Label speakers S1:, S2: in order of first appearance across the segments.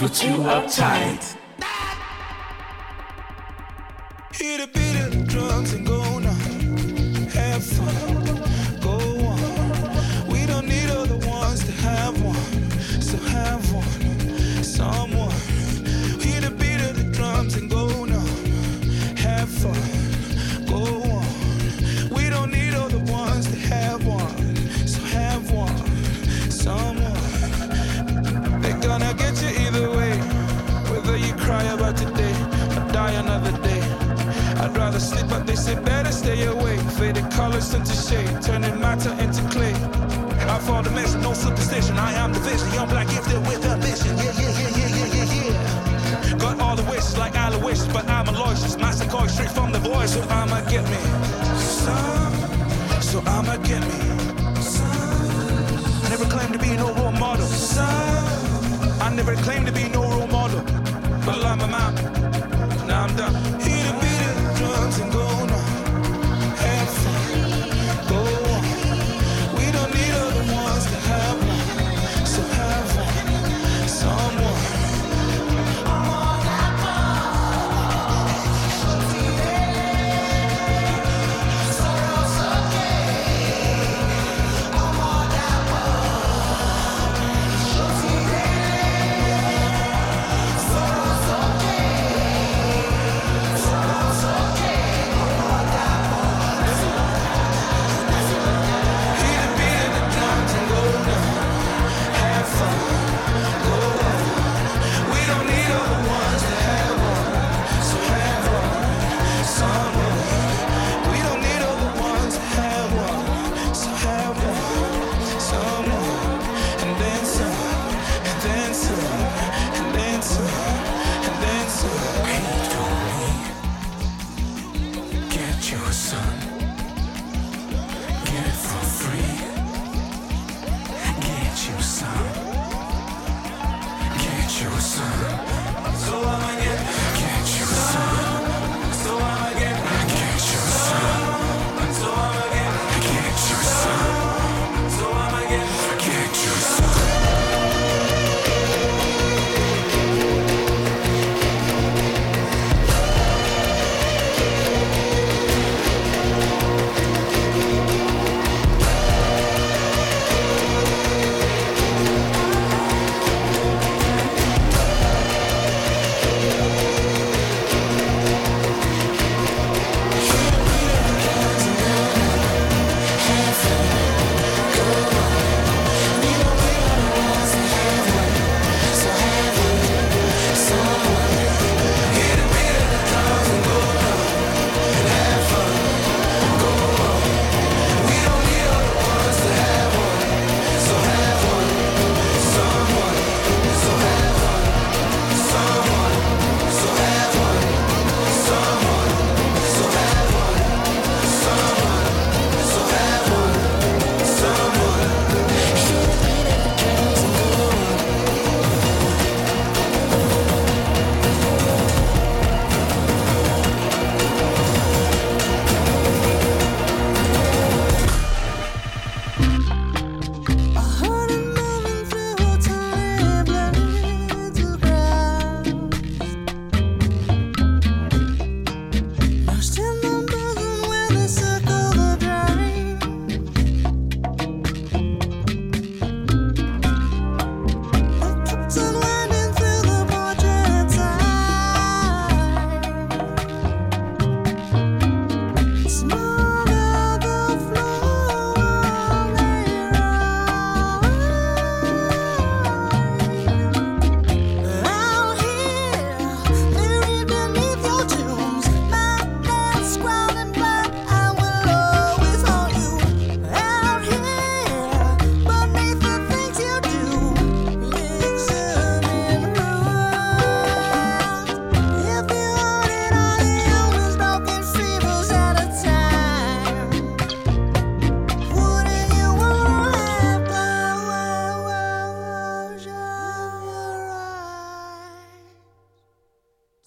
S1: with you uptight.
S2: voice, just massacre straight from the voice. So I'ma get me some, so I'ma get me some. I never claimed to be no role model. Some, I never claimed to be no role model. But I'm a man, now I'm done.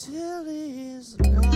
S2: till he's gone.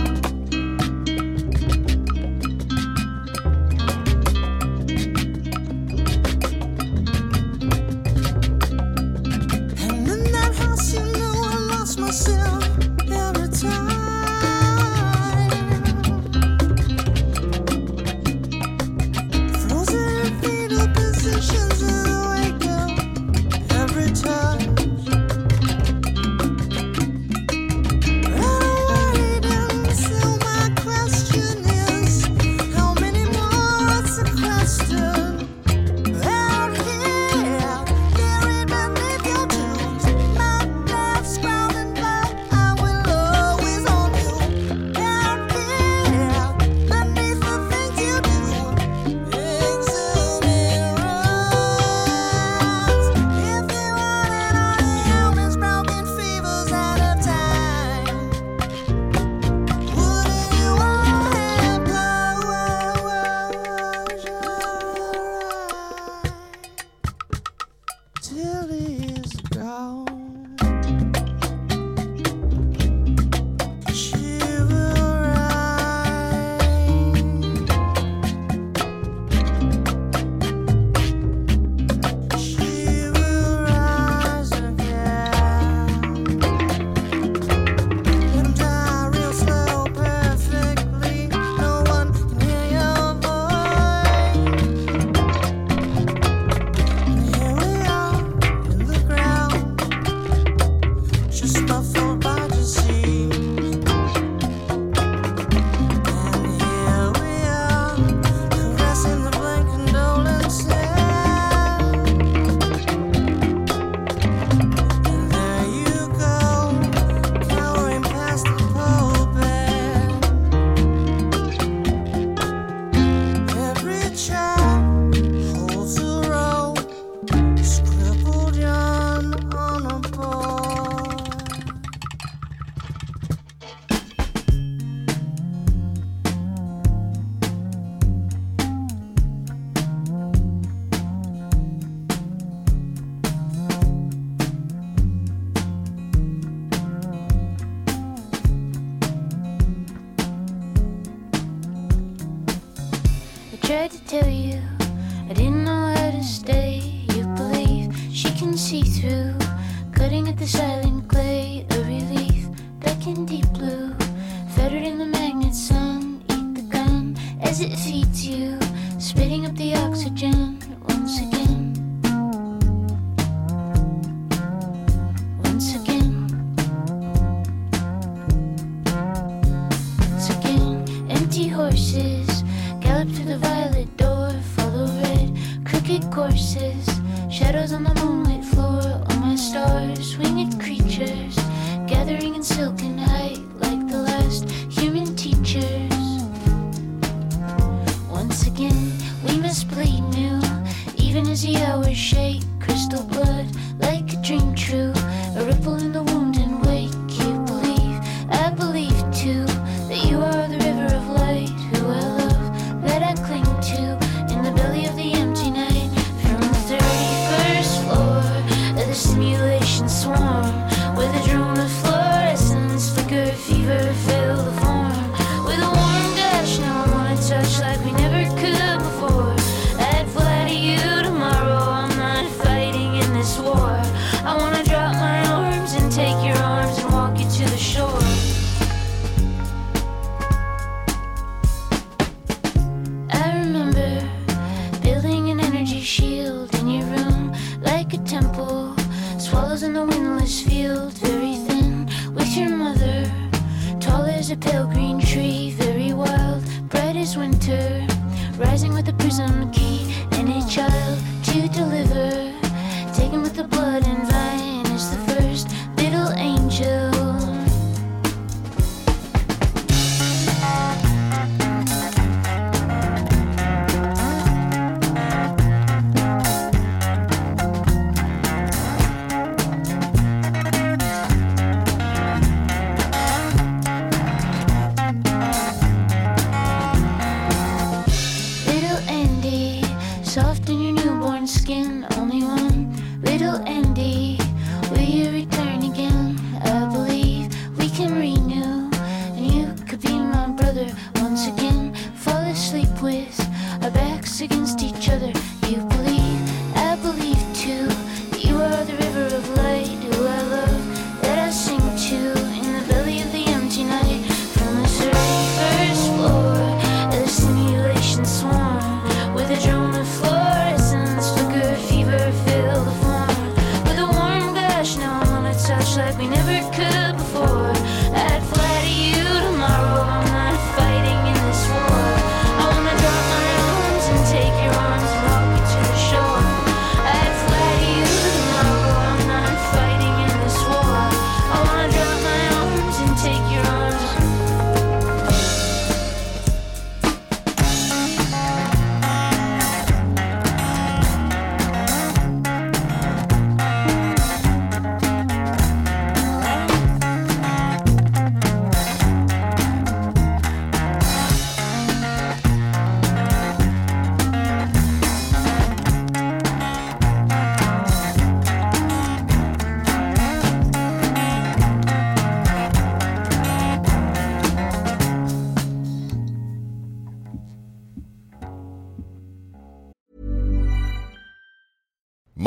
S2: to
S3: the show.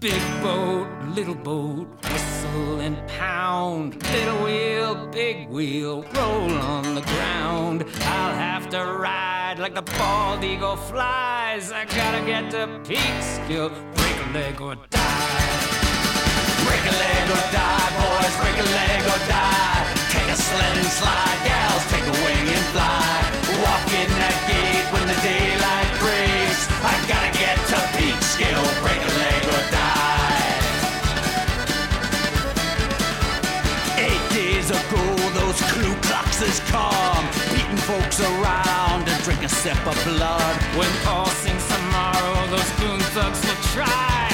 S1: Big boat, little boat, whistle and pound. Little wheel, big wheel, roll on the ground. I'll have to ride like the bald eagle flies. I gotta get to peak skill, break a leg or die. Break a leg or die, boys, break a leg or die. Take a sled and slide, gals, take a wing and fly. Walk in that gate when the daylight breaks. I gotta get to peak skill, break a leg. those Ku Kluxes come, beating folks around and drink a sip of blood. When all sings tomorrow, those goon thugs will try.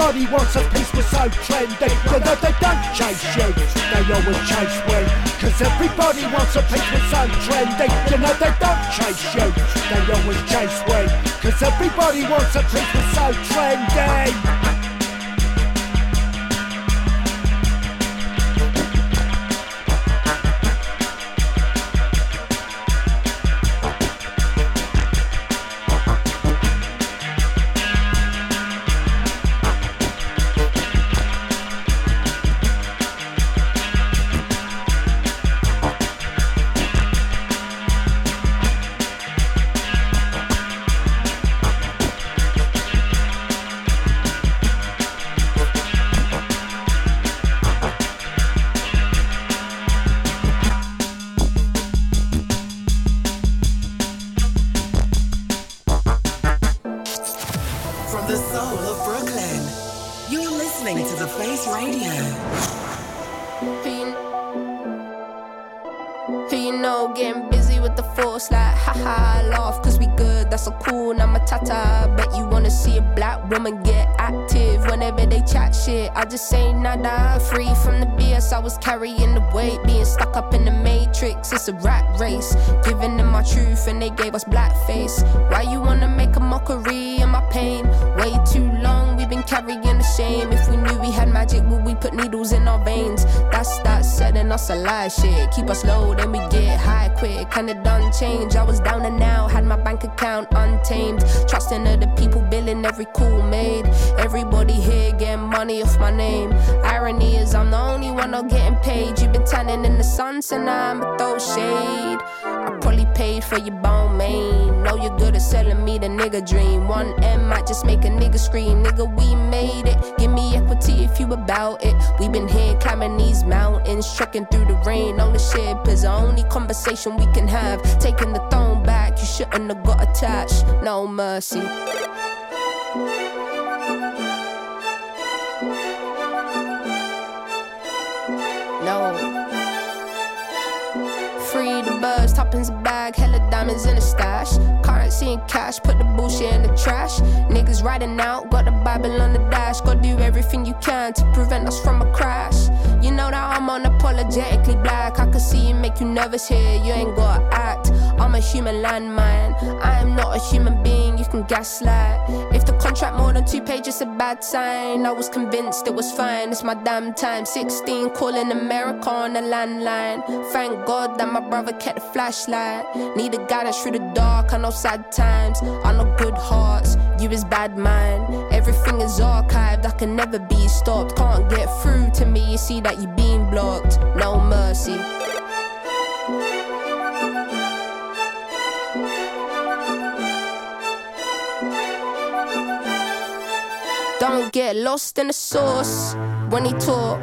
S4: Everybody wants a
S5: like haha laugh cause we good that's so cool now my tata. Bet you wanna see a black woman get active whenever they chat shit. I just say nada free from the BS I was carrying the weight being stuck up in the matrix. It's a rat race giving them my truth and they gave us blackface. Why you wanna make a mockery of my pain? Way too long we've been carrying the shame. If we knew we had magic would we put needles in our veins? That's that setting us a lie shit. Keep us low then we get high quick. Kinda done change I was down and now had my bank account untamed. Trusting other people billing every call made. Everybody here getting money off my name. Irony is I'm the only one not getting paid. You've been tanning in the sun so now I'm throw shade. I probably paid for your bone main. Know you're good at selling me the nigga dream. One M might just make a nigga scream. Nigga we made it. Give me equity if you about it. We been here climbing these mountains trekking through the rain. Ownership is the only conversation we can have. Taking the throne shouldn't have got attached. No mercy. No. Free the birds toppings a bag hella diamonds in a stash currency and cash put the bullshit in the trash. Niggas riding out got the bible on the dash. Go do everything you can to prevent us from a crash. You know that I'm unapologetically black. I can see you make you nervous here you ain't gotta act. I'm a human landmine. I am not a human being you can gaslight. If the contract more than two pages a bad sign. I was convinced it was fine it's my damn time. 16 calling America on the landline. Thank God that my brother kept the flashlight. Need a guidance through the dark I know sad times I know good hearts. You is bad mind. Everything is archived. I can never be stopped. Can't get through to me. You see that you being blocked. No mercy. Don't get lost in the sauce. When he talk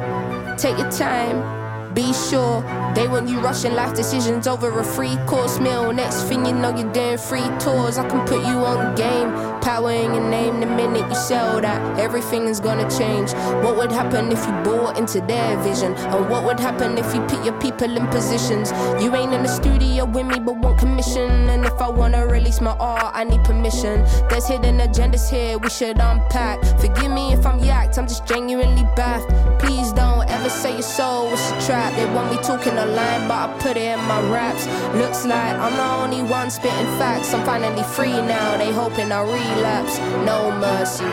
S5: take your time be sure they want you rushing life decisions over a free course meal. Next thing you know you're doing free tours. I can put you on game. Power in your name the minute you sell that. Everything is gonna change. What would happen if you bought into their vision? And what would happen if you put your people in positions? You ain't in the studio with me but want commission. And if I wanna release my art I need permission. There's hidden agendas here we should unpack. Forgive me if I'm yacked. I'm just genuinely baffed please don't ever say your soul was a trap. They want me talking a line but I put it in my raps. Looks like I'm the only one spitting facts. I'm finally free now they hoping I relapse. No mercy.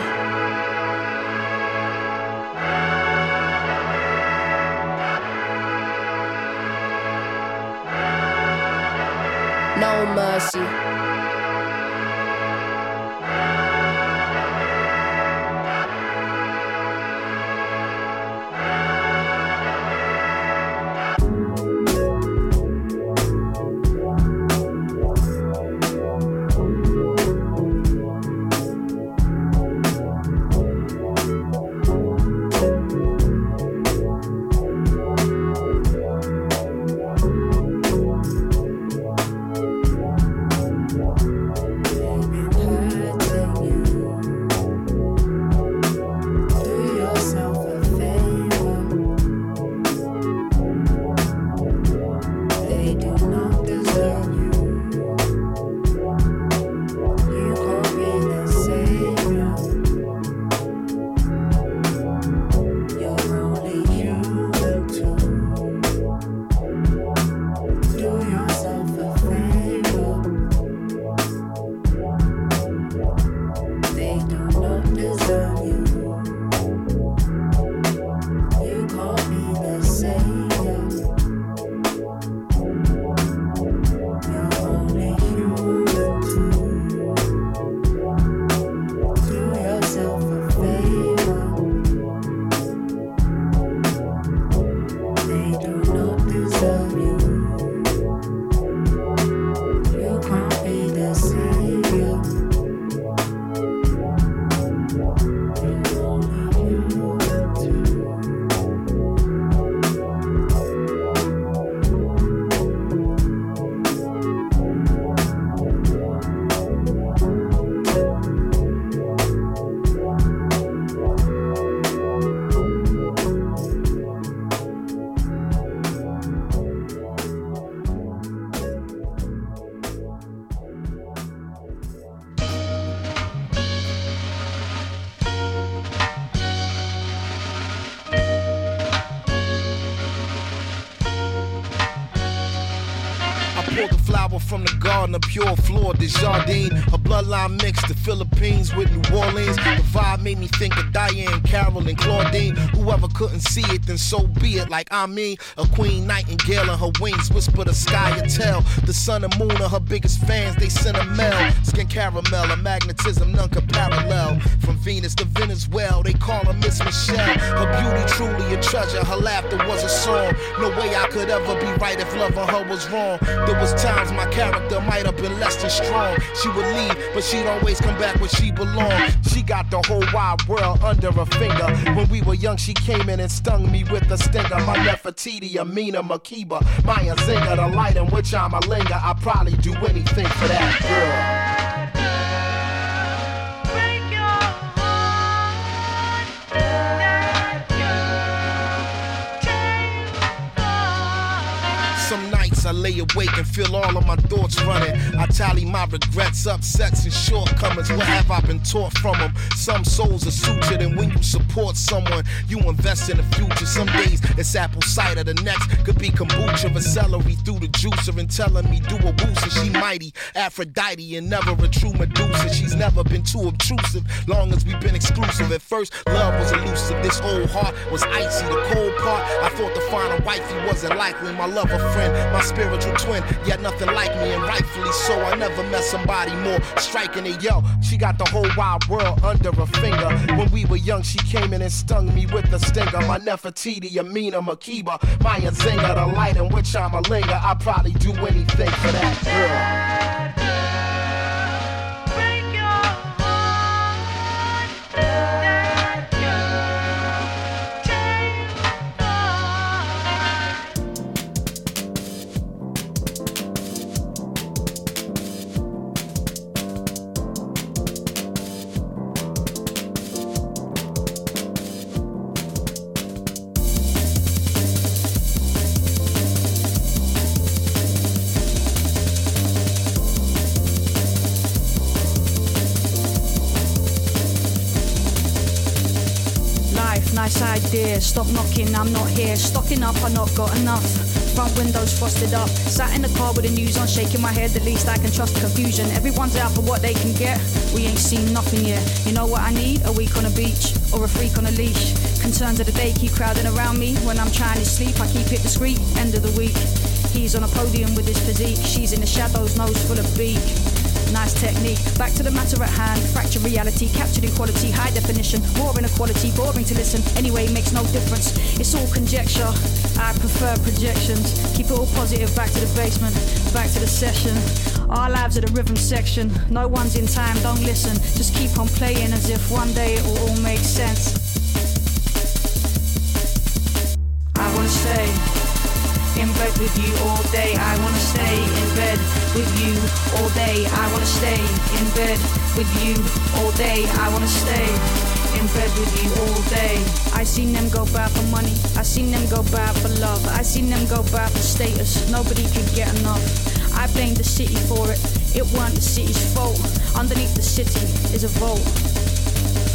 S5: No mercy
S6: pure floor, jardine. Her bloodline mixed the Philippines with New Orleans. The vibe made me think of Diane, Carol, and Claudine. Whoever couldn't see it, then so be it. Like I mean, a queen nightingale and her wings whisper the sky and tell. The sun and moon are her biggest fans, they send a mail. Skin caramel, a magnetism none can parallel. From Venus to Venezuela, they call her Miss Michelle. Her beauty truly a treasure, her laughter was a song. No way I could ever be right if loving her was wrong. There was times my character might have been less than strong. She would leave, but she'd always come back where she belonged. She got the whole wide world under her finger. When we were young, she came in and stung me with a stinger. My Nefertiti, Amina, Makeba, Maya Zinga, the light in which I'm a linger. I probably do anything for that girl. Lay awake and feel all of my thoughts running. I tally my regrets, upsets, and shortcomings. What have I been taught from them? Some souls are sutured, and when you support someone, you invest in the future. Some days it's apple cider, the next could be kombucha or celery through the juicer and telling me do a booster. She mighty, Aphrodite, and never a true Medusa. She's never been too obtrusive, long as we've been exclusive. At first, love was elusive. This old heart was icy. The cold part, I thought to find a wifey wasn't likely. My lover friend, my spiritual twin, yet nothing like me, and rightfully so. I never met somebody more striking than yo. She got the whole wide world under her finger. When we were young, she came in and stung me with a stinger. My Nefertiti, Amina, Makeba, Maya Zinga, the light in which I'm a linger. I'd probably do anything for that girl.
S7: Idea. Stop knocking, I'm not here. Stocking up, I not got enough. Front windows frosted up. Sat in the car with the news on, shaking my head. The least I can trust confusion. Everyone's out for what they can get. We ain't seen nothing yet. You know what I need? A week on a beach or a freak on a leash. Concerns of the day keep crowding around me. When I'm trying to sleep, I keep it discreet. End of the week. He's on a podium with his physique. She's in the shadows, nose full of beak. Nice technique. Back to the matter at hand. Fracture reality, captured equality, high definition. More inequality, boring to listen. Anyway, makes no difference. It's all conjecture. I prefer projections. Keep it all positive. Back to the basement. Back to the session. Our lives are the rhythm section. No one's in time, don't listen. Just keep on playing as if one day it will all make sense. I wanna stay in bed with you all day. I wanna stay in bed with you all day. I wanna stay in bed with you all day. I wanna stay in bed with you all day. I seen them go bad for money. I seen them go bad for love. I seen them go bad for status. Nobody could get enough. I blame the city for it. It weren't the city's fault. Underneath the city is a vault.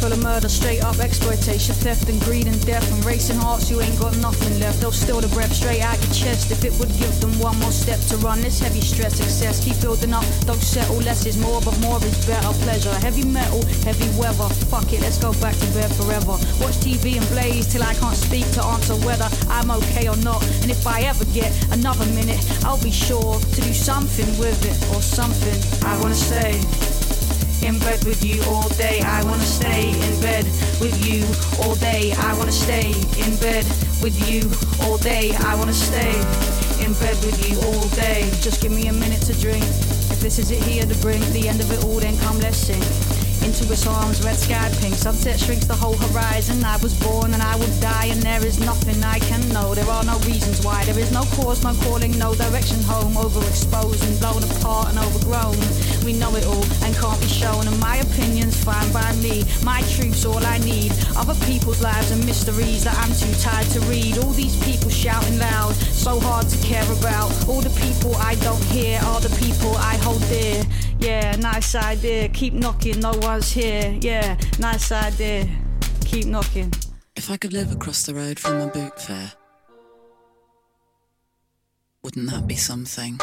S7: Full of murder, straight up exploitation, theft and greed and death and racing hearts. You ain't got nothing left. They'll steal the breath straight out your chest. If it would give them one more step to run, this heavy stress, excess. Keep building up, don't settle. Less is more, but more is better. Pleasure, heavy metal, heavy weather. Fuck it, let's go back to bed forever. Watch TV and blaze till I can't speak to answer whether I'm okay or not. And if I ever get another minute, I'll be sure to do something with it or something. I wanna stay in bed with you all day. I wanna stay in bed with you all day. I wanna stay in bed with you all day. I wanna stay in bed with you all day. Just give me a minute to drink. If this is it here to bring the end of it all, then come let's sing. Into its arms, red sky pink. Sunset shrinks the whole horizon. I was born and I will die, and there is nothing I can know. There are no reasons why. There is no cause, no calling, no direction home. Overexposed and blown apart and overgrown. We know it all and can't be shown. And my opinion's fine by me. My truth's all I need. Other people's lives and mysteries that I'm too tired to read. All these people shouting loud, so hard to care about. All the people I don't hear are the people I hold dear. Yeah, nice idea. Keep knocking, no was here, yeah, nice idea. Keep knocking.
S8: If I could live across the road from a boot fair, wouldn't that be something?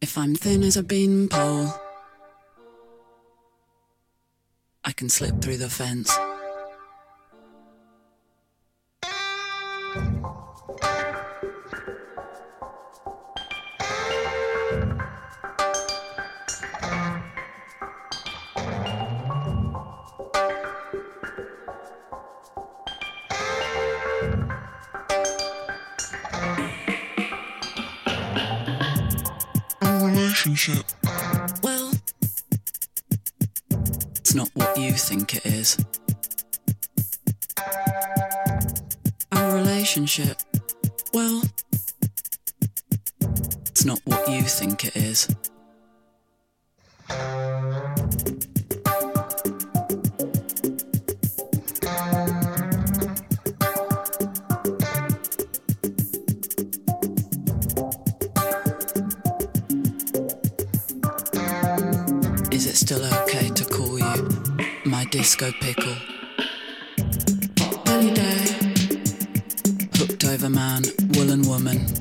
S8: If I'm thin as a beanpole, I can slip through the fence.
S2: relationship?
S8: Well, it's not what you think it is. Our relationship, well, it's not what you think it is. still okay to call you my disco pickle. Belly day, hooked over man, woolen woman.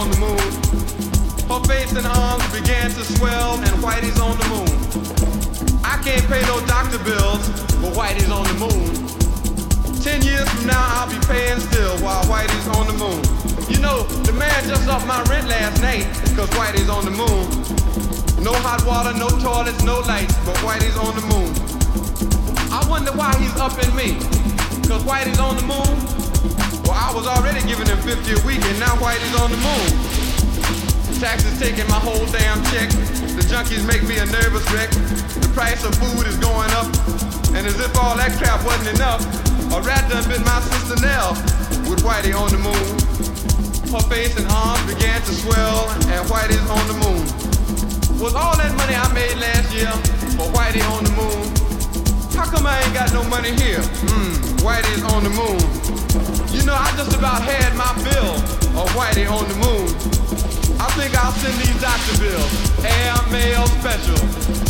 S9: On the moon.
S10: Her face and arms began to swell, and Whitey's on the moon. I can't pay no doctor bills, but Whitey's on the moon. Ten years from now, I'll be paying still while Whitey's on the moon. You know, the man just off my rent last night, cause Whitey's on the moon. No hot water, no toilets, no lights, but Whitey's on the moon. I wonder why he's up in me, cause Whitey's on the moon. Well, I was already giving him 50 a week, and now Whitey's on the moon. Taxes taking my whole damn check. The junkies make me a nervous wreck. The price of food is going up. And as if all that crap wasn't enough, a rat done bit my sister Nell with Whitey on the moon. Her face and arms began to swell, and Whitey's on the moon. Was all that money I made last year for Whitey on the moon? How come I ain't got no money here? Hmm, Whitey's on the moon. You know, I just about had my bill of Whitey on the moon. I think I'll send these doctor bills. Air mail special.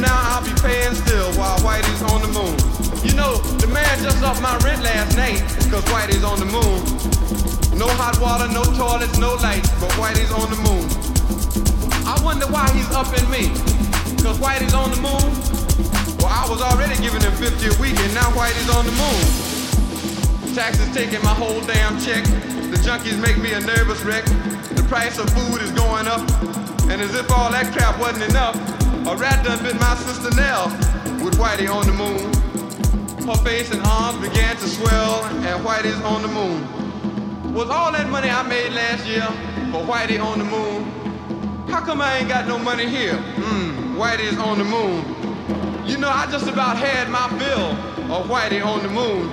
S10: Now, I'll be paying still while Whitey's on the moon. You know, the man just off my rent last night, cause Whitey's on the moon. No hot water, no toilets, no lights, but Whitey's on the moon. I wonder why he's up in me, cause Whitey's on the moon. Well, I was already giving him 50 a week, and now Whitey's on the moon. Taxes taking my whole damn check. The junkies make me a nervous wreck. The price of food is going up. And as if all that crap wasn't enough, a rat done bit my sister Nell with Whitey on the moon. Her face and arms began to swell, and Whitey's on the moon. Was all that money I made last year for Whitey on the moon? How come I ain't got no money here? Hmm, Whitey's on the moon. You know, I just about had my bill of Whitey on the moon.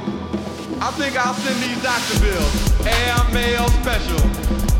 S10: I think I'll send these doctor bills. Air mail special.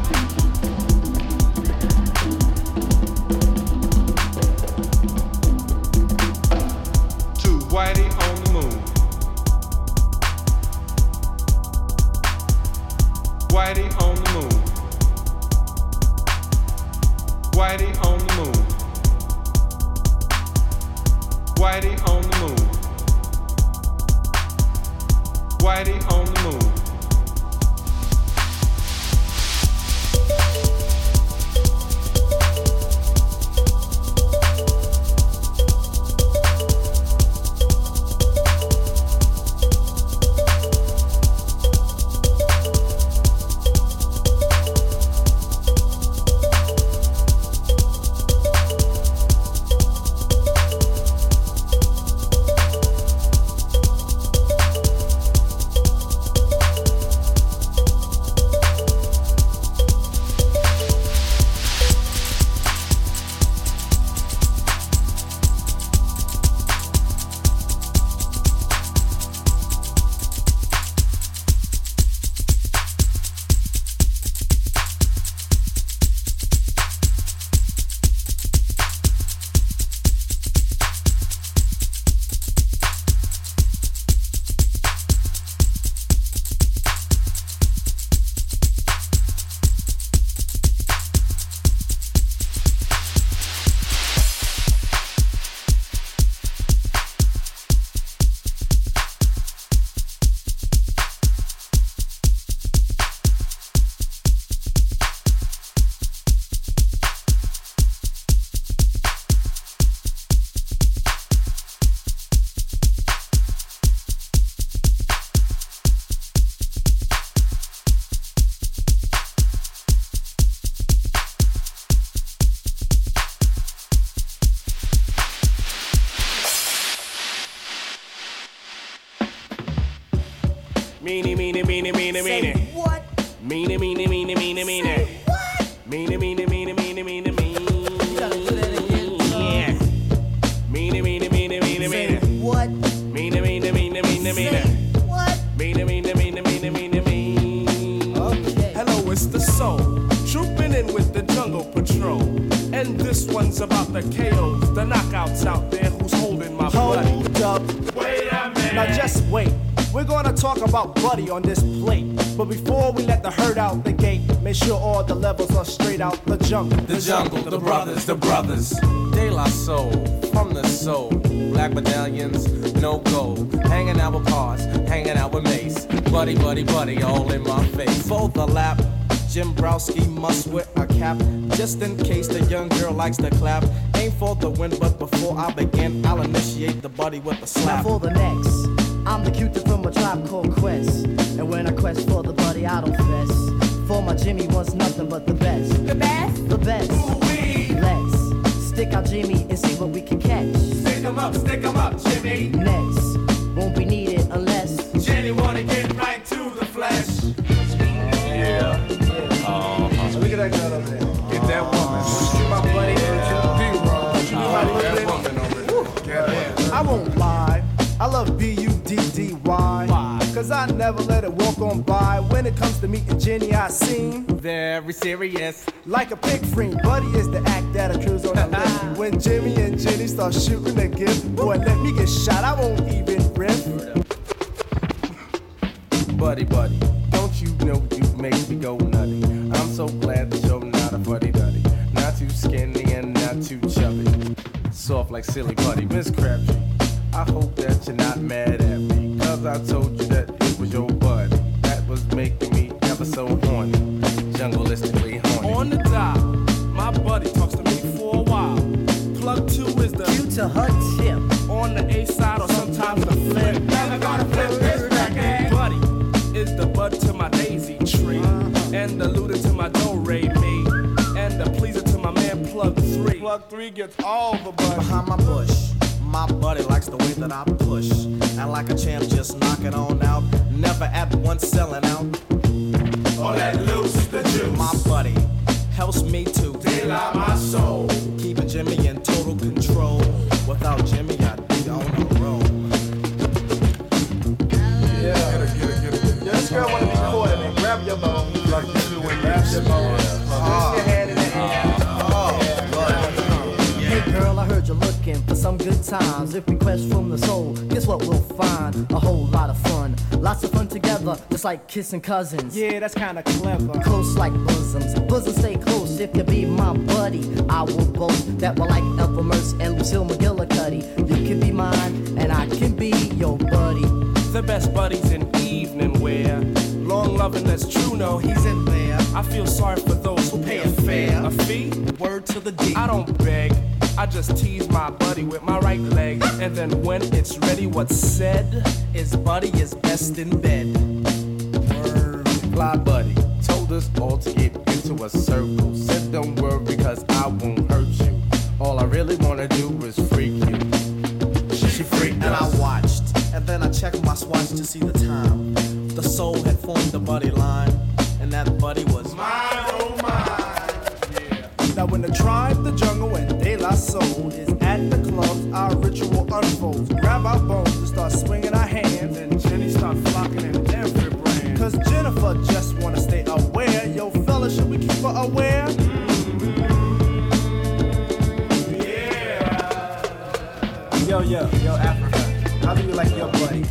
S11: Likes to clap. Aim for the win, but before I begin, I'll initiate the buddy with a
S12: Now
S11: slap.
S12: for the next, I'm the cutie from a tribe called Quest. And when I quest for the buddy, I don't fess. For my Jimmy wants nothing but the best. The best? The best. Let's stick out Jimmy and see what we can catch.
S13: Stick Stick 'em up, stick stick 'em up, Jimmy.
S12: Next,
S14: I won't lie. I love B-U-D-D-Y. Cause I never let it walk on by. When it comes to meeting Jenny, I seem
S11: very serious.
S14: Like a pig free. Buddy is the act that accrues on the list. When Jimmy and Jenny start shooting a gift, boy, let me get shot. I won't even riff.
S11: Buddy, buddy, don't you know you make me go nutty? I'm so glad that you're not a buddy duddy. Not too skinny and not too chubby. Soft like silly buddy, Miss Crabtree. I hope that you're not mad at me. Cause I told you that it was your buddy. That was making me ever so horny. Jungleistically horny.
S15: On the dial, my buddy talks to me for a while. Plug two is the
S12: Cue to her tip.
S15: on the A side or sometimes the flip. Never gonna flip this record. Buddy is the bud to my daisy tree, uh-huh. and the looter to my do re mi, and the pleaser to my man plug three.
S14: Plug three gets all the buddy.
S11: Behind my bush, my buddy likes the way that I push. And like a champ, just knock it on out. Never at once selling out.
S13: All that loose the juice.
S11: My buddy helps me to
S13: Daylight my soul.
S11: Keeping Jimmy in total control. Without Jimmy, I'd be on the road.
S14: Yeah. get her, get her, get Yeah, this girl wanna be coordinated. Grab your bone. Plug two and grab your bone.
S12: You're looking for some good times. If we quest from the soul, guess what we'll find? A whole lot of fun. Lots of fun together, just like kissing cousins.
S14: Yeah, that's kinda clever.
S12: Close like bosoms. Bosoms stay close if you be my buddy. I will boast that we're like Ethel Mertz and Lucille McGillicuddy. You can be mine, and I can be your buddy.
S15: The best buddies in evening wear. Long loving that's true, no, he's in there. I feel sorry for those who pay a fare. A fee?
S11: Word to the D.
S15: I don't beg. I just tease my buddy with my right leg. And then when it's ready, what's said
S11: is buddy is best in bed. Word. Fly buddy told us all to get into a circle. Said don't worry cause I won't hurt you. All I really wanna do is freak you. She freaked and I watched. And then I checked my swatch to see the time. The soul had formed the buddy line. And that buddy was
S14: mine, the tribe, the jungle, and De La Soul is at the club, our ritual unfolds. Grab our bones and start swinging our hands, and Jenny start flocking in every brand. Cause Jennifer just wanna stay aware. Yo, fella, should we keep her aware? Yeah. Yo, yo, yo, Africa. How do you like your buddy?